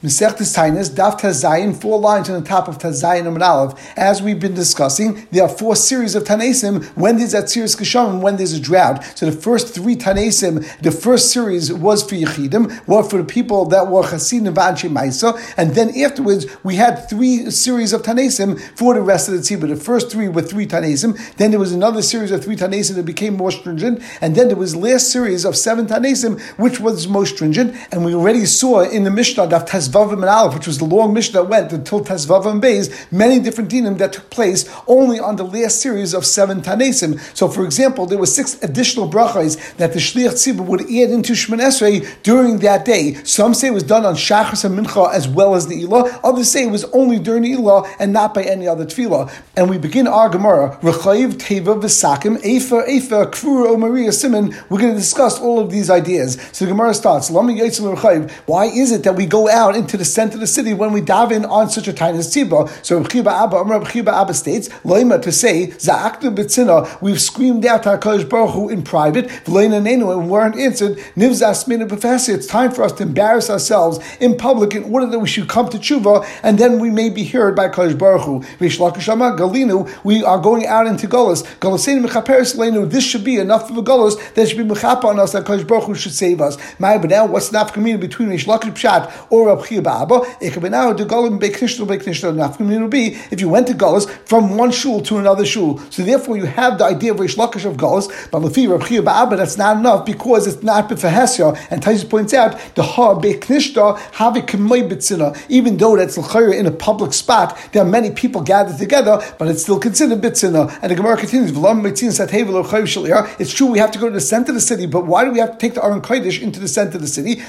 Mesechtes Tainis, Daf Tazayin, four lines on the top of Tazayin and Aleph. As we've been discussing, there are four series of Tanesim when there's that series Kisham when there's a drought. So the first three Tanesim, the first series was for Yechidim, were for the people that were Chasidim and Anshi Maisa, and then afterwards we had three series of Tanesim for the rest of the Tzibur. The first three were three Tanesim, then there was another series of three Tanesim that became more stringent, and then there was last series of seven Tanesim, which was most stringent, and we already saw in the Mishnah, Daf Taz Tesvavim and Aleph, which was the long Mishnah that went until Tesvavim and Beis, many different dinim that took place only on the last series of seven Tanesim. So, for example, there were six additional brachas that the Shliach Tzibur would add into Shemon Esrei during that day. Some say it was done on Shachas and Mincha as well as the Ilah. Others say it was only during the Ilah and not by any other tefillah. And we begin our Gemara, Rechayiv, Teva, V'sakim, Efer, Efer, Kfur, O Maria, Simon. We're going to discuss all of these ideas. So the Gemara starts, Why is it that we go out into the center of the city when we dive in on such a tiny tzibah. So Rabchiba Abba, Amr Rabchiba Abba states, Loima to say, Za'aknu b'tzina, we've screamed out to HaKadosh Baruch Hu in private, V'leina nenu, and weren't answered, Nivzas mina b'fasi, it's time for us to embarrass ourselves in public in order that we should come to tshuva, and then we may be heard by HaKadosh Baruch Hu. Galinu, we are going out into Golas. Galasein mechaperes leinu, this should be enough of a Golas that should be mechapa on us that HaKadosh Baruch Hu should save us. My, but now what's the nafkamina between Rish Lakish Pshat or Rabchiba Abba? If you went to Gullus from one shul to another shul. So therefore you have the idea of Rish Lakish of Gullus, but Lefi Reb Chia that's not enough because it's not B'fahesya. And Taisus points out, the Ha Be'knishta have a. Even though that's L'chayra in a public spot, there are many people gathered together, but it's still considered B'tzina. And the Gemara continues, it's true we have to go to the center of the city, but why do we have to take the Aron Kodesh into the center of the city?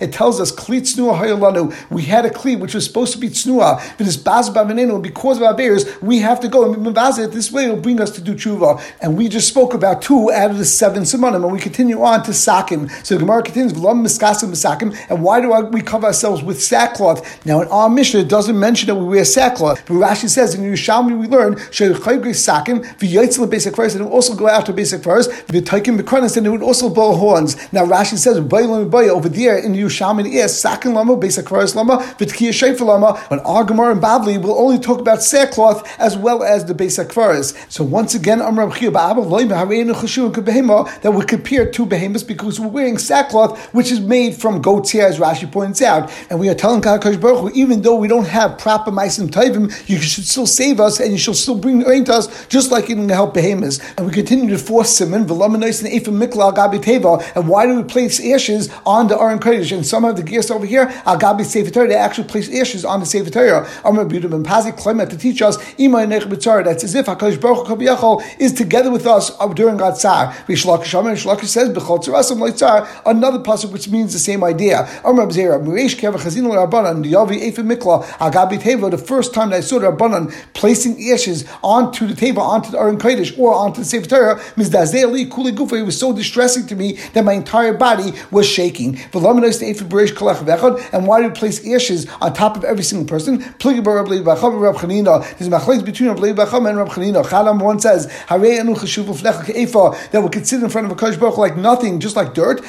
It tells us, we had a kli which was supposed to be tsnua, but it's baz and because of our bears, we have to go and this way. It'll bring us to do tshuva. And we just spoke about two out of the seven simonim, and we continue on to sakim. So the Gemara continues v'lam miskasim sakim. And why do we cover ourselves with sackcloth? Now in our Mishnah, it doesn't mention that we wear sackcloth, but Rashi says in Yerushalmi we learn sheychaygri sakim v'yaitzel basic first, and it would also go after basic first v'taykim b'kranis, and it would also blow horns. Now Rashi says over there in Yerushalmi, yes, sakim lama basic first lama, v'tkiya shayfa lama. When Gemara and Bavli will only talk about sackcloth as well as the basic kvaras. So once again, Amr that we compare two behemoths because we're wearing sackcloth, which is made from goat's hair, as Rashi points out, and we are telling Kadosh Baruch Hu, even though we don't have proper meisim taivim, you should still save us and you shall still bring rain to us, just like you can help behemoths. And we continue to force simon v'lamanais and efim mikla agabi teva. And why do we place ashes on the Aron Kodesh? And some of the over here uh, agabi sefer Torah, they actually place ashes on the Sefer Torah. Amr B'Yudim and Pazi Klemet to teach us Ima Nech B'Tzar. That's as if Hakadosh Baruch Hu is together with us uh, during God's Tzar. Rish Lakish Amr Rish Lakish says B'Chol Tzarasim Leitzar. Another pasuk which means the same idea. Amr B'Zera Muresh Keva Chazin Rabbanan Yavi Efe Mikla Agabi Teva. The first time that I saw the Rabbanan placing ashes onto the table, onto the Aron Kodesh or onto the Sefer Torah, Mizdazeli Kuli Gufa. It was so distressing to me that my entire body was shaking. And why do we place ashes on top of every single person. There's machlekes between Rabbi Bacham and Rabbi Chanina. Chalam one says, "Harei anu cheshuv ufnecha that will consider in front of a Kodesh Baruch like nothing, just like dirt.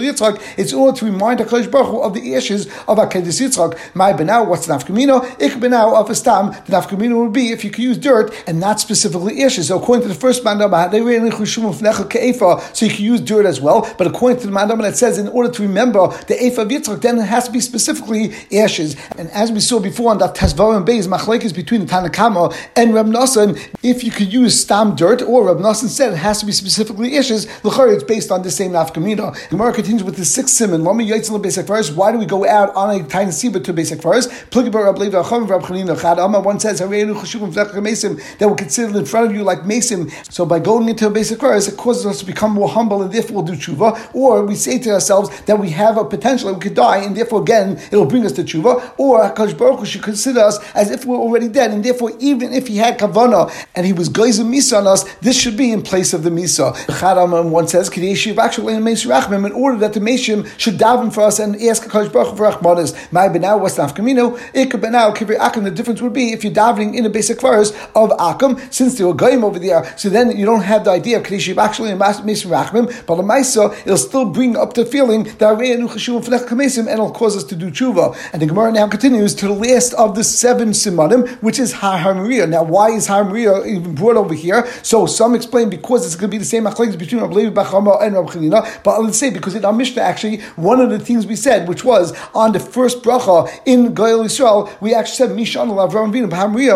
Yitzchak. It's in order to remind a Kodesh Baruch of the ashes of Hakadosh Yitzchak. My benau, what's the nafkamino? Ik benau of a stam. The nafkamino would be if you could use dirt and not specifically ashes. So according to the first mandam, harei anu cheshuv ufnecha ke'efa. So you could use dirt as well. But according to the mandam, it says in order to remember the of Yitzchak, then it has to be specifically ashes. And as we saw before on that Tezvarim Beis, machlekes between the Tanakama and Reb Nassan, if you could use stam dirt, or Reb Nassan said it has to be specifically ashes, l'chari it's based on the same nafkamina. Gemara continues with the sixth simon, Lama Yitzchak basic first. Why do we go out on a tiny siba to basic first? Pligabar Reb Levi Acham Reb Chanina Chad Amma. One says that were considered in front of you like Mesim. So by going into a basic first, it causes us to become more humble, and therefore do tshuva. Or we say to ourselves that we have a potential that we could die, and therefore again it'll bring us to tshuva. Or Hakadosh Baruch Hu should consider us as if we're already dead, and therefore even if he had kavana and he was geyser misa on us, this should be in place of the misa. Chadam um, one says actually in in order that the Meshim should daven for us and ask Hakadosh Baruch Hu for rachmanas. My benau was nafkamino. Ik benau kivri akim. The difference would be if you're davening in a basic verse of akim, since there were goyim over there, so then you don't have the idea of Kadesh actually in Meshim Rachmim, but the Maisa it'll still bring up the feeling something and it'll cause us to do tshuva. And the Gemara now continues to the last of the seven simanim, which is Har Moriah. Now, why is Har Moriah even brought over here? So some explain because it's going to be the same machlekes between Rabbi Levi Bachama and Rabbi Chanina. But let's say because in our Mishnah, actually, one of the things we said, which was on the first bracha in Goyal Yisrael, we actually said Mishan Avram.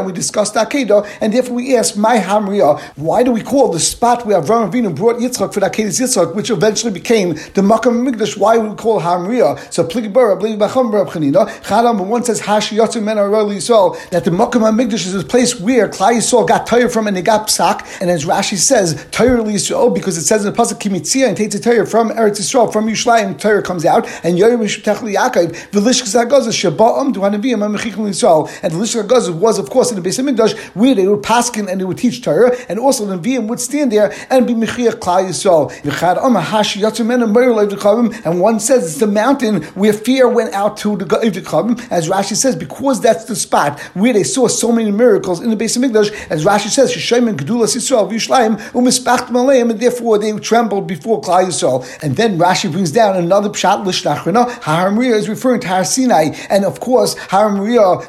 We discussed Akedah, and therefore we asked my Hamriya, why do we call the spot where Avram Avinu brought Yitzchak for the Akedah Yitzchak, which eventually became the Makam Why we call Hamriya? So Pligbar Rabbi Bacham Chanina. Chadam one says Hash Yotzim Men Yisrael that the Makam Migdash is a place where Klai Yisrael got tired from and they got psak, and as Rashi says, Torah Yisrael because it says in the pasuk Kimitzia and Teitz Torah from Eretz Yisrael from Yishlayim Torah comes out and Yorim Shetech Yaakov V'Lishk Zagaza Shaba'am Duhanaviyam Amechikul Yisrael and the Lishk Zagaza was of course in the Beis Hamikdash where they would paskin and they would teach Torah and also the Nevi'im would stand there and be Mechiach Klai Yisrael V'Chad Am Hash Yatzim and one says it's the mountain where fear went out to the Ga'ivdikabim as Rashi says because that's the spot where they saw so many miracles in the base of Hamikdash as Rashi says Sheshem and Gedulas Yisrael V'Yishlayim U'Mispacht Malayim and therefore they trembled before Klai Yisrael and then Rashi brings down another pshat l'shnachrina. Har is referring to Har Sinai, and of course Har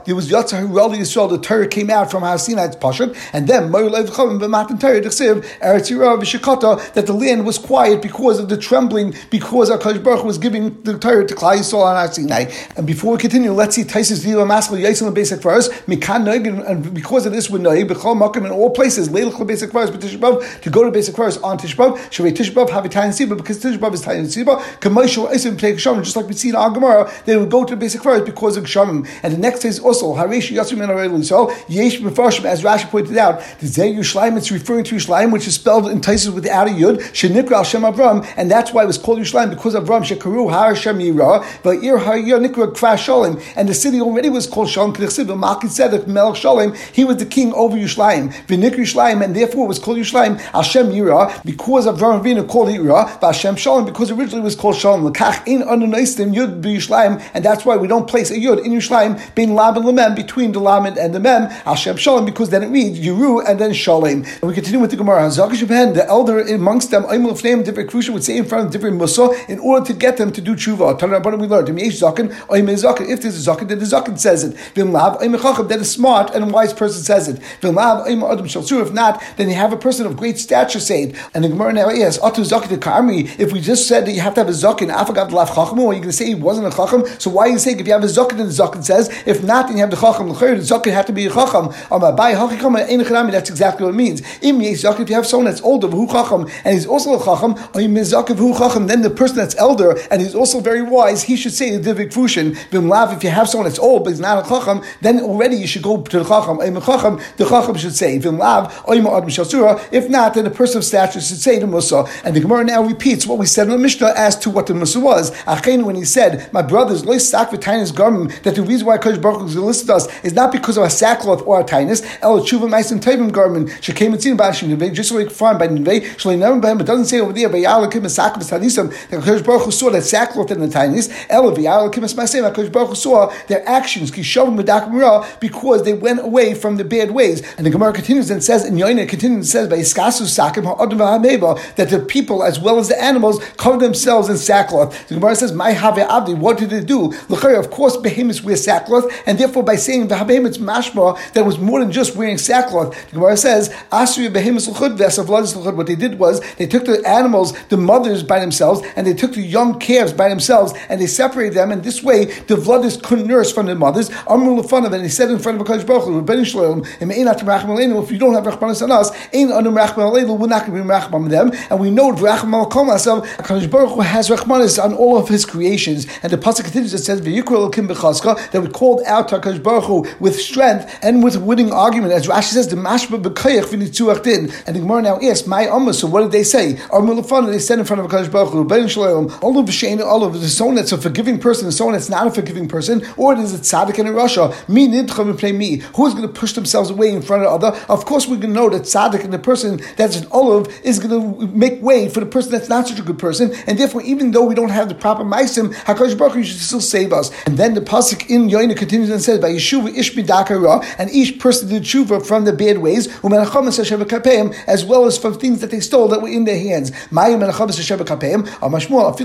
there was Yatzah Hirali Yisrael. The Torah came out from Har Sinai. It's Pashat, and then Moylev Chavim b'Matan Torah Dechsev Eretz v'Shekata that the land was quiet because of the trembling because Hakadosh Baruch was giving the Torah to Klai Yisrael on Har Sinai. And before we continue, let's see Taisus Vila Maskal Yaisel basic verse Mikan and because of this we know Bechol Makom in all places. Leilach basic verse but Tishbav to go to basic verse on Tishbav Shavei Tishbav have a time Siba because Tishbav is time Siba Kamosha Isim Take Shamim just like we see in our Gemara they would go to basic verse because of Shamim and the next is also Harish Yasim and Yisrael Yesh Mefarshim as Rashi pointed out the Zeh Yushlaim it's referring to Yushlaim which is spelled in Taisus without a Yud Shenikra Al Shem Avram and that's why it was called Yushlaim because Avram Shekaru Har Shem Yira but Ir Har Nikra Kva Shalom. And the city already was called Shalom K'nechsiv Malkit Tzedek Melech Shalom he was the king over Yushlaim V'nikra Yushlaim and therefore it was called Yushlaim Hashem Yira because Avram Avinu called Yira Hashem Shalom because originally it was called Shalom. L'kach in Anunaistim Yud B'Yushlaim and that's why we don't place a Yud in Yushlaim being Lam and Lamem between the Lam and the Mem. Hashem Shalom because then it reads Yeru and then Shalom. And we continue with the Gemara. The elder amongst them Aimul Fneim different crucial would say in front of different Musa in order to get them to do tshuva. Tanah we learned if there's a Zakin then the Zakin says it. That is smart and a wise person says it. If not then you have a person of great stature say it and the Gemara now asks if we just said that you have to have a Zakin Afagav Lav Chacham or are you going to say he wasn't a Chacham so why are you saying if you have a Zakin then the Zakin says if not then you have the Chacham. The Zakin have to be a Chacham. That's exactly what it means. If you have someone that's older who Chacham and he's also a Chacham then the person that's elder and he's also very wise he should say the Divik Fushin if you have someone that's old but he's not a Chacham then already you should go to the Chacham the Chacham should say Vimlav, Oyma Admishal Surah. if not then the person of stature should say the Musa and the Gemara now repeats what we said in the Mishnah as to what the Musa was when he said my brothers loy sak v'tainis garment that the reason why Kodesh Baruch Hu listed us is not because of a sackcloth or a tainis el tshuva meisim tevim garment she came and seen just so we can find by nivei shalei by him it doesn't say over there v'yalakim esak v'tanisim that Kodesh Baruch Hu saw that sackcloth and the tainis el v'yalakim esmasem Kodesh Baruch Hu saw their actions kishavim v'dak because they went away from the bad ways. And the Gemara continues and says in Yoina continues and says by iskasu sakim ha'adam that the people as well as the animals covered themselves in sackcloth. The Gemara says my have abdi what did they do? Of course behemoths wear sackcloth and therefore by saying the behemoths mashma that was more than just wearing sackcloth. The Gemara says asri behemoths what they did was they took the animals the mothers by themselves and they took the young calves by themselves and they separated them and this way the blooders couldn't nurse from the mothers. Amr and they said in front of Hakadosh Baruch Hu if you don't have Rachmanis on us Rachman we're not going to be Rachman on them. And we know Rachman Kol Hakadosh Baruch has Rachmanis on all of his creations. And the pasuk continues it says that we called out to Hakadosh Baruch with strength and with winning argument. As Rashi says the mashma b'kayach din. And the Gemara now asks my Amma so what did they say? Amr they said in front of Hakadosh Baruch Hu Shalom all of Shane all of the someone that's a forgiving person and someone that's not a forgiving person or it is a tzaddik in Russia me nidcham play me. Who's going to push themselves away in front of other? Of course we're going to know that tzaddik and the person that's an olive is going to make way for the person that's not such a good person and therefore even though we don't have the proper meisim Hakadosh Baruch Hu should still save us. And then the pasuk in Yoina continues and says by Yeshuva ish and each person did tshuva from the bad ways as well as from things that they stole that were in their hands.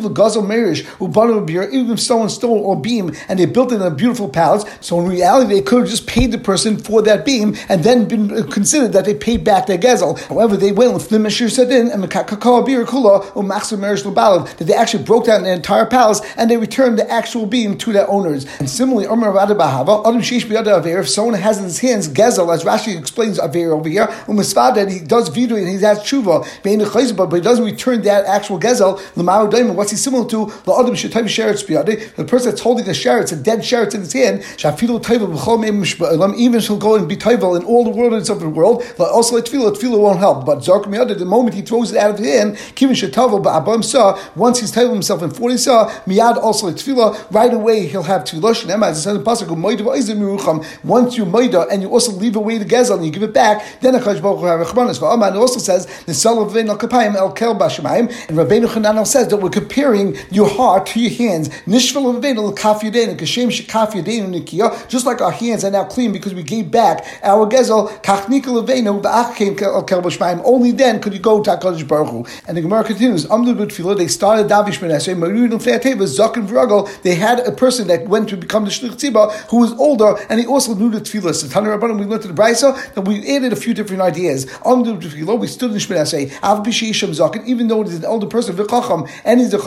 Afilu Gazel Merish, Ubanu Bir, even stone, stole or beam, and they built it in a beautiful palace. So in reality, they could have just paid the person for that beam and then been considered that they paid back their gezel. However, they went with the Mashir said in and Kakakal Bir Kula, Umaxu Merish Lubalad, that they actually broke down the entire palace and they returned the actual beam to their owners. And similarly, Umar Bahava, Adam Shish if someone has in his hands gezel, as Rashi explains Aver over here, Umasfada, he does video and he has tshuva, but he doesn't return that actual gezel, Daimon, similar to? The Adam Shetav Sheretz The person that's holding a sheretz, a dead sheretz in his hand, Shafilu Taiva, even shall go and be Taiva in all the worlds of the world, also let tefillah, tefillah won't help. But Zark Miyada, the moment he throws it out of his hand, Kivin Shetavo, Ba'abam Sa, once he's Taiva himself in 40 Sa, Miyad also let tefillah, right away he'll have tefillah. Shnema, as it says in Pasuk, once you Maida and you also leave away the gezel and you give it back, then a Baruch Hu have a also says, the Salav al Kapayim El Kel Bashamayim, and Rabbeinu Chananel says that we're your heart to your hands. Just like our hands are now clean because we gave back our gezel. Only then could you go to HaKadosh Baruch Hu. And the Gemara continues, they started Davish they had a person that went to become the Shlich Tziba who was older, and he also knew the Tfilah. So Tanur Rabbanim, we went to the Brisa, that we added a few different ideas. We stood in Zakin, even though it is an older person, and he's a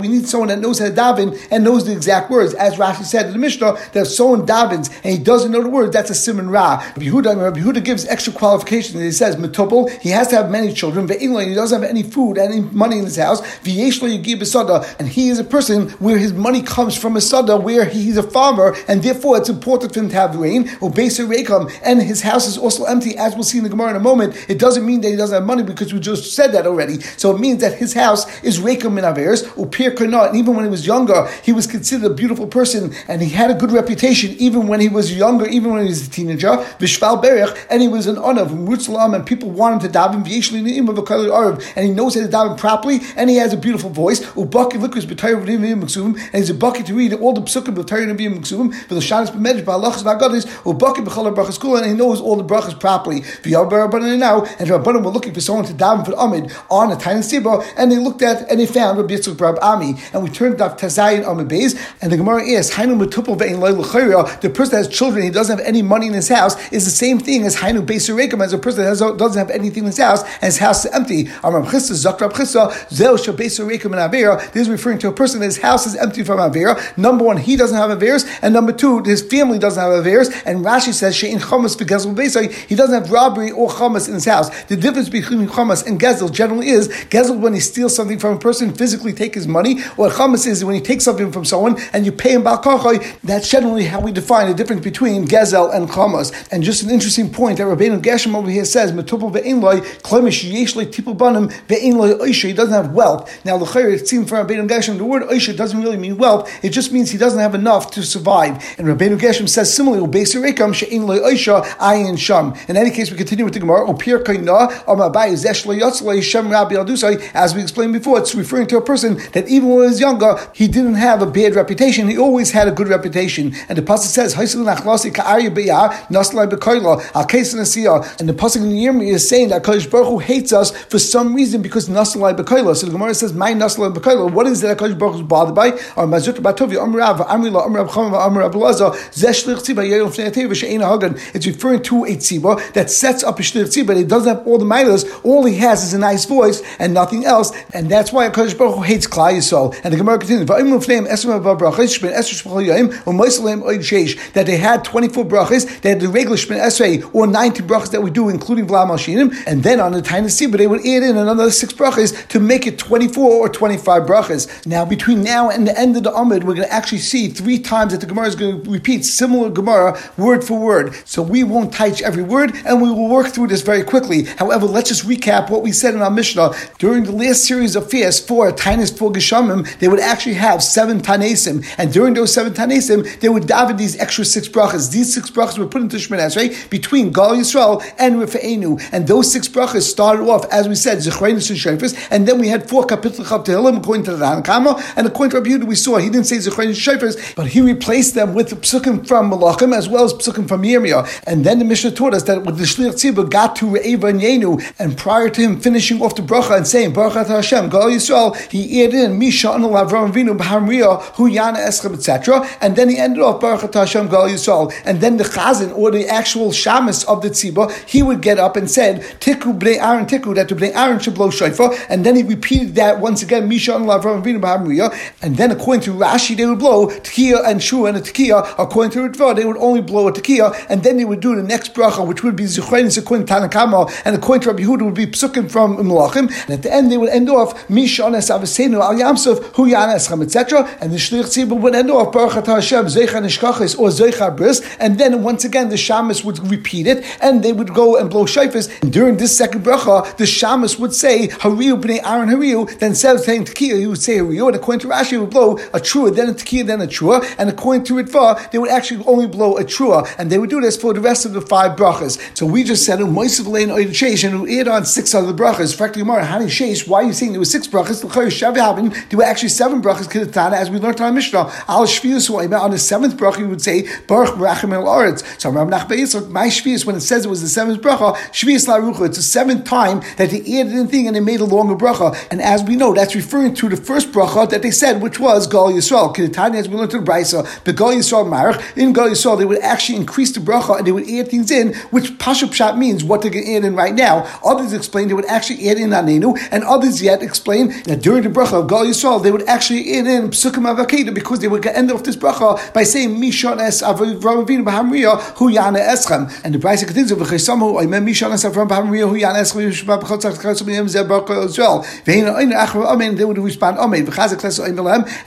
We need someone that knows how to daven and knows the exact words. As Rashi said in the Mishnah, that if someone davens and he doesn't know the words, that's a simon ra. Rabbi Yehuda, Rabbi Yehuda gives extra qualifications. He says, Metubal, he has to have many children, he doesn't have any food, any money in his house, and he is a person where his money comes from a sada, where he's a farmer, and therefore it's important for him to have rain, or and his house is also empty, as we'll see in the Gemara in a moment. It doesn't mean that he doesn't have money because we just said that already. So it means that his house is reikam in Averis, or Pir and even when he was younger, he was considered a beautiful person, and he had a good reputation, even when he was younger, even when he was a teenager, Vishval Berech, and he was an honor from Rutzalam, and people want him to daven, Vyeshli Ni'im of Arav, and he knows how to daven properly, and he has a beautiful voice, and he's a bucket to read all the psukim of Nevi'im Miksuvim, but the Shanis B'medish Ba'alachas V'agadis, Ubaki B'chalar Brachas Kula, and he knows all the brachas properly. V'yabbar now, and Rabbanim were looking for someone to daven for Amid on a tiny And they looked at, and they found Rabbi Yitzchak Brab Ami, and we turned up Tazayin Amid Beis, and the Gemara is, Hainu Matupal Ve'in the person that has children, he doesn't have any money in his house, is the same thing as Hainu Beis as a person that has, doesn't have anything in his house, and his house is empty. Amram Chissa, Zakrab Chissa, Zel Beis and Avera, this is referring to a person that his house is empty from Avera. Number one, he doesn't have Averas, and number two, his family doesn't have Averas, and Rashi says, She'in Chamas Begezel Beisai, he doesn't have robbery or Chamas in his house. The difference between Chamas and Gezel generally is, Gezel when he steals something from a person, physically take his money, or Chamas is when he takes something from someone, and you pay him Balkachai, that's generally how we define the difference between Gezel and Chamas. And just an interesting point that Rabbeinu Gershom over here says, Metupal ve'inloi, klemish yeshloi tipul banim, ve'inloi oisha, he doesn't have wealth. Now, the it seems from Rabbeinu Gershom, the word oisha doesn't really mean wealth, it just means he doesn't have enough to survive. And Rabbeinu Gershom says similarly, sham. In any case, we continue with the Gemara, as we explained before, it's referring to a person that even when he was younger, he didn't have a bad reputation, he always had a good reputation. And the Pasuk says, and the pasuk in Yirmi is saying that Kodesh Baruch Hu hates us for some reason because Nasalai. So the Gemara says, "My Nasalai Bekoila." What is that Kodesh Baruch Hu is bothered by? Or Mazut Batovi Amrav Amrila Amrav Amrav Laza Zeshlich Hagan. It's referring to a tziba that sets up a shlich tziba. It doesn't have all the milas. All he has is a nice voice and nothing else. And that's why Kodesh Baruch Hu hates Klal Yisrael. And the Gemara continues, that they had 24 brachas, they had the regular Shmin Esrei, or 90 brachas that we do, including Vlam Mashinim, and then on the tiny Sibah, they would add in another six brachas to make it 24 or 25 brachas. Now, between now and the end of the Amid, we're going to actually see three times that the Gemara is going to repeat similar Gemara word for word. So we won't touch every word, and we will work through this very quickly. However, let's just recap what we said in our Mishnah. During the last series of fasts for Tainis for Geshamim, they would actually have seven Tanesim, and during those seven Tanesim, they would daven these extra six brachas. These six brachas were put into Shemini Esrei between Gal Yisrael and Rifa'enu. And those six brachas started off, as we said, Zechreinus and Shofis, and then we had four kapitl Chav Tehillim according to the Hankama, and according to Rabbi Yehuda, we saw he didn't say Zechreinus and Shofis, but he replaced them with psukim from Malachim as well as psukim from Yirmiyah. And then the Mishnah taught us that with the Shliach Tzibur got to Re'eva and Yenu, and prior to him finishing off the bracha and saying, Baruch Hashem, Gal Yisrael, he added in Misha Anul Avram Vinu B'Hamriya, Hu Yana Eschem, etc. And then he ended off Baruch Hashem, Gal Yisrael. And then the Chazan, or the actual Shamus of the Tzibah, he would get up and said, Tiku B'nei Aaron Tiku, that the B'nei Aaron should blow shofar. And then he repeated that once again, Misha Anul Avram Vinu B'Hamriya. And then according to Rashi, they would blow Tekiah and Shua and a Tekiah. According to Ritva, they would only blow a Tekiah. And then they would do the next bracha, which would be Zuchrein Sequin Tanakama. And according to Rabbi Yehuda, would be Psukim from Malachim. And at the end, they would end off Misha Anes Avasenu Al Yamsuf Hu Yaneschem, etc. And the Shlich Tzibur would end off Baruch Hashem, Zeicha Nishkachis, or Zeicha Bris. And then once again, the Shamas would repeat it, and they would go and blow shayfas. And during this second bracha, the Shamas would say Hariu b'nei Aaron Hariu. Then instead of saying Tekiah, he would say Hariu. And according to Rashi, he would blow a trua, then a Tekiah, then a trua. And according to Ritva, they would actually only blow a trua, and they would do this for the rest of the five brachas. So we just said Moisiv Lein Oid Sheish, and we add on six other brachas. Frankly, Gemara, Hani Sheish, why are you saying there were six brachas? There were actually seven brachas Kidatana, as we learned on Mishnah. Al on the seventh bracha, you would say Baruch Merachim El Aretz. So my Shvius, when it says it was the seventh bracha, Shvius La Rucha, it's the seventh time that they added in thing and they made a longer bracha. And as we know, that's referring to the first bracha that they said, which was Gal Yisrael. Kidatana, as we learned to the Brisa, but Gal Yisrael Marach, in Gal Yisrael, they would actually increase the bracha and they would add things in, which Pashup Pshat means what they're going to add in right now. Others explain they would actually add in Anenu, and others yet explain that during the bracha of Gal Yisrael, they would actually add in Psukim Avakeda because they would end off this bracha by saying Mishon Es Avravinu Bahamriya Hu Yana Eschem. And the Brisa continues, with V'chesamu Oimem Mishon Es Avram Bahamriya Hu Yana Eschem Yishma B'chot Tzach Tzach Tzach Tzach Tzach Tzach Tzach they would respond Amen.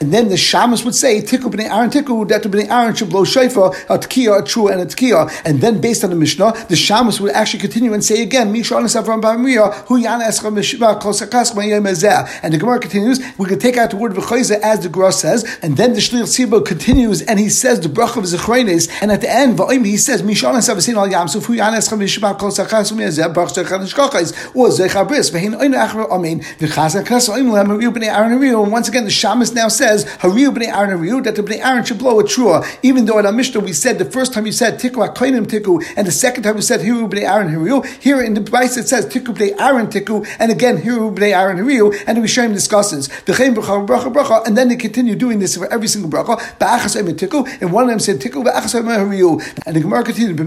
And then the Shamas would say Tiku B'nei Aaron Tiku that B'nei Aaron should blow shofar a Tkiya, a Trua, and a Tkiya. And then based on the Mishnah, the Shamas would actually continue and say again, Mishon Es Avram Bahamriya Hu Yana Eschem Yishma And the Gemara continues, we can take out the word V'chayze as the Gemara says, and then the Shlich Tzibur continues and he says the bracha of Zechreines, and at the end, he says, Mishon Es Avasin Al Yamsuf Hu Yana Eschem Yishma Kol Sakas Meyazeh Baruch Zechan Nishkachais or Zecha Bris V'hin Oina Achra Lem B'nei Aaron. And once again, the Shamas now says Hariu B'nei Aaron that the B'nei Aaron should blow a trua, even though in our Mishnah we said the first time you said Tiku Akoinim Tiku, and the second time we said Hiru B'nei Aaron Hariu. Here in the Brisa it says Tiku B'nei Aaron Tiku, and again Hiru B'nei Aaron Hariu, and the Rishayim discusses V'chein Bracha Bracha Bracha, and then they continue doing this for every single bracha. Ba'achas and one of them said Tiku Ba'achas Oim Hariu, and the Gemara continued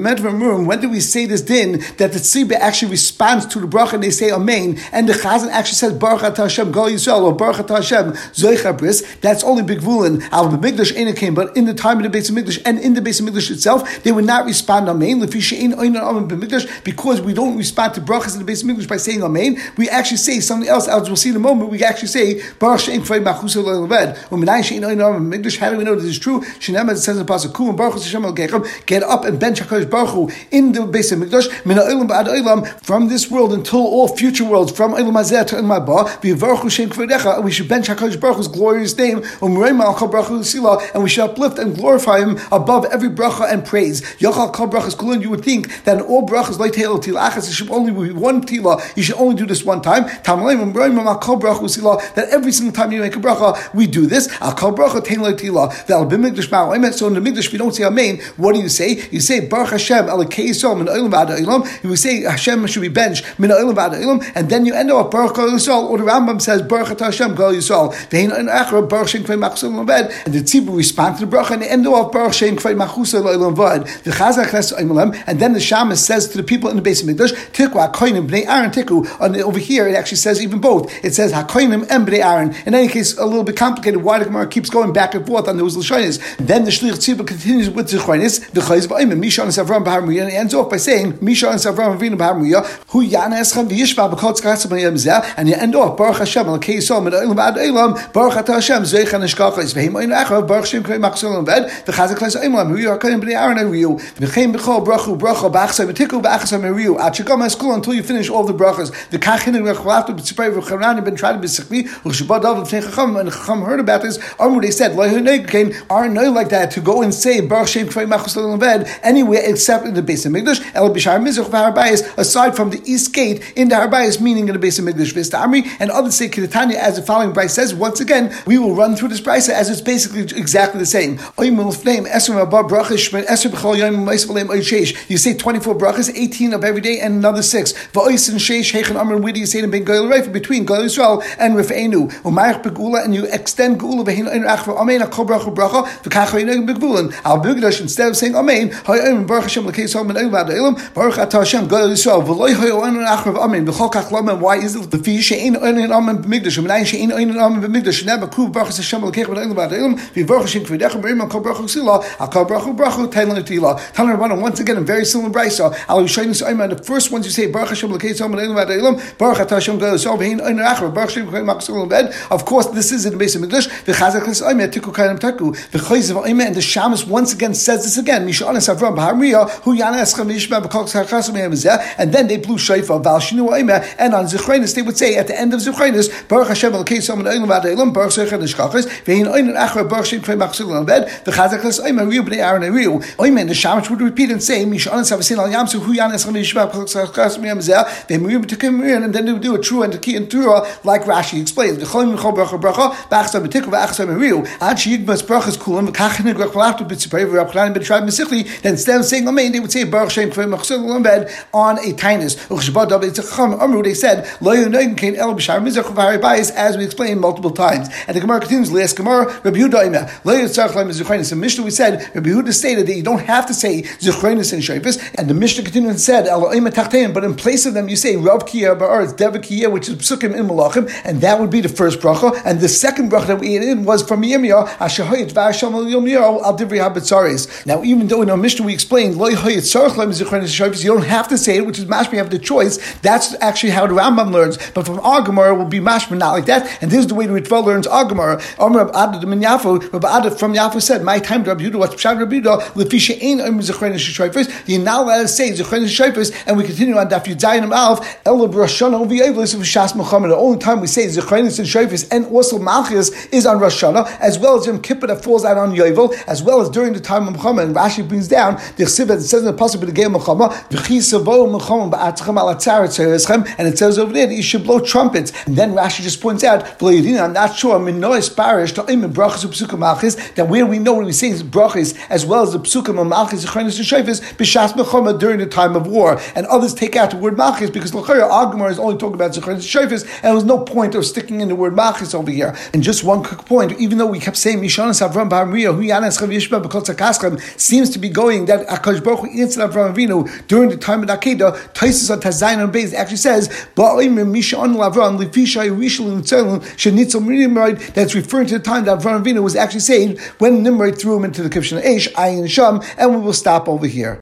When do we say this din that the Tzibah actually responds to the bracha and they say Amen, and the Chazan actually says Baruch Hashem Gal Yisrael or Baruch Hashem Zoicha. That's only Big Vulin. Al B'Mikdash Ain't came, but in the time of the Beis Hamikdash and in the Beis Hamikdash itself, they would not respond Amen. Because we don't respond to brachas in the Beis Hamikdash by saying Amen, we actually say something else. As we'll see in a moment, we actually say Baruch Shein Kfay Machus Leved. How do we know this is true? Shinam it says in pasuk Ku and Baruch Hashem Al Get up and bench Hakadosh Baruch Hu in the Beis Hamikdash Min Olam Ba'ad Olam from this world until all future worlds from Olam Hazeh to Olam Haba. V'Yivaruchu Shem Kvedecha. We should bench Hakadosh Baruch Hu's glorious name. Umreima Al Kol Baruch Hu Sila, and we should uplift and glorify Him above every bracha and praise. Yachal Kol Brachas Kulun. You would think that in all brachas like Tehil Tilachas, it should only be one tila. You should only do this one time. Tamalim Kol. That every single time you make a bracha, we do this. Kol. So in the Mikdash, we don't say Amen. What do you say? You say Baruch Hashem. You say Hashem should be benched and then you end up Baruch Yisrael. Or the Rambam says Baruch Hashem Gal Yisrael. And the Tzibur respond to the bracha and they end off Baruch Shem Kvei Machusel Lamed Vad. And then the Shamas says to the people in the base of Mikdash Tikwa Koinim Bnei Aaron Tiku. And over here it actually says even both. It says Hakoinim and Aaron. In any case, a little bit complicated. Why the Gemara keeps going back and forth on those lashonis. Then the Shlich Tzibur continues with the Chaynis. The Chayz Ba'im Mishan Savram Bahar and ends off by saying Mishan Savram Avinu Bahar Hu Yana Eschem V'Yishva B'Kol Tzkatzim Zeh, and you end off Baruch Hashem Elokei Yisrael Min Olam Ad Olam Baruch Ata Hashem Zeicha Nishkachos V'Hem Oin Echav Baruch Shem Kvei Machzol Ved V'Chazak Kles Olam Hu Yakoyim B'nei Aaron Ariyu V'Chem B'Chol Brachu Bracha B'Achsay V'Tiku B'Achsay Ariyu Ad Shegam Eskul until you finish all the brachas V'Kachin and Rechalatu B'Tzipay V'Charan Ben Tried B'Sichvi V'Shabbat Dav V'Tnei Chacham and Chacham heard about this Armu they said Lo Hunegkein are no like that to go and say Baruch Shem Kvei Machzol Ved anywhere except in the base of Mikdash El B'Shar Mizrach V'Harbayis aside from the east gate in the Harbayis meaning in the base of Mikdash V'Stamri and others say Kidatanya as the following brisa says once again we will run through this brisa as it's basically exactly the same. You say 24 brachas 18 of every day and another 6 what do you say in Ben Shaifa between Gal Yisrael and Rifeinu. Umayach Begula, and you extend Gula Vehin Ein Achva Amen, a Kol Bracha Bracha, V'kach Ein Begulin. Al Bigdash, instead of saying Amen, Hayim Baruch Hashem Lekei Sol Men Evad Elam, Baruch Ata Hashem Gal Yisrael, V'loy Hayo Ein Achva Amen, V'chol Kach Lamen, why is it the Fi She'ein Ein Amen B'migdash, V'nayin She'ein Ein Amen B'migdash, Never Kuv Baruch Hashem Lekei Evad Elam, V'baruch Hashem Kvedech B'rim, Kol Bracha Sila, Al Kol Bracha Bracha, Tailan Tila. Tanar Rabbanon, once again, a very similar brisa. Al Yishayim Sa'ima, the first ones you say, Baruch Hashem Lekei Sol Men Evad Elam, Baruch Ata Hashem Gal V'hin Maksul Bed. Of course, this is in the base of English. The Chazak L'Sa'ima, Tiku Kainam Taku, the Chayz of and the Shamus once again says this again. Mishanis Avram B'Hamriya, Hu Yana Eschem Yishma B'Kol Tzachasam and then they blew Shaifa, Val Shinu Oime, and on Zichrenis they would say at the end of Zichrenis, Baruch Hashem Elkei Som and Eilam Vad Eilam, Baruch Zechem Nishchachis, Vehin Oinen Achra Baruch Shem Kvei Machzil on bed, the Chazak L'Sa'ima, Riu B'nei Aaron and Riu. Oime, and the Shamus would repeat and say, Mishanis Avasin Al Yamsu, Hu Yana Eschem Yishma B'Kol Tzachasam Yemzeh, they Riu B'Tekim and then they would do a true and key and Torah like Rashi explains. Instead of saying oh, Amen, they would say Baruch Shem on a tinus. They said, as we explained multiple times. And the Gemara continues, Leas Gemara, Rabbi Yehuda In Mishnah we said, Rabbi Yehuda stated that you don't have to say Zuchrenis and Shafis, and the Mishnah continued and said, but in place of them you say Rav Kiya Ba'aretz, Deva Kiya, which is Psukim in Malachim, and that would be the first bracha, and the second bracha that we ate in was from Yirmiyah. Now, even though in our Mishnah we explained, Lo Yihoyit Tzarch Laim Zuchrenis Shafis, you don't have to say it, which is mashma, you have the choice. That's actually how the Rambam learns. But from our Gemara will be mashma, not like that. And this is the way the Ritva learns our Gemara. Amr Abad from Yafu said, My time to Rabbi Yehuda, what's Pshat Rabbi Yehuda, Lefisha Ein Omer Shayfis. You're not allowed to say Shayfis, and we continue on Daf Yudzayin Alf, Roshana V'Yevlis of Shas Milchamah. The only time we say Zechrenis and Shayfis and also Malchus is on Rosh Hashanah, as well as Yom Kippur that falls out on Yovel, as well as during the time of Milchamah. And Rashi brings down the Chsiv that says in the Pasuk of the of Milchamah, and it says over there that you should blow trumpets. And then Rashi just points out, I'm not sure, I'm in Nois Parish, that where we know when we say brachas, as well as the psukim of malchis, zechrenis, and shayfis, b'shas mechama during the time of war. And others take out the word malchis because l'chayra Agmar is only talking about zechrenis and there was no point of sticking in the word malchis over here. And just one quick point, even though we kept saying Mishanas Avram Ba'amriya, Hu Yanes Chav Yishba B'kol seems to be going that Akash Baruch Hu answered Avram during the time of Akedah, Taisus on Tazayin and Beis actually says, that's referring to the time that Avram Avinu was actually saved when Nimrod threw him into the Kivshan Eish, Ayin Sham, and we will stop over here.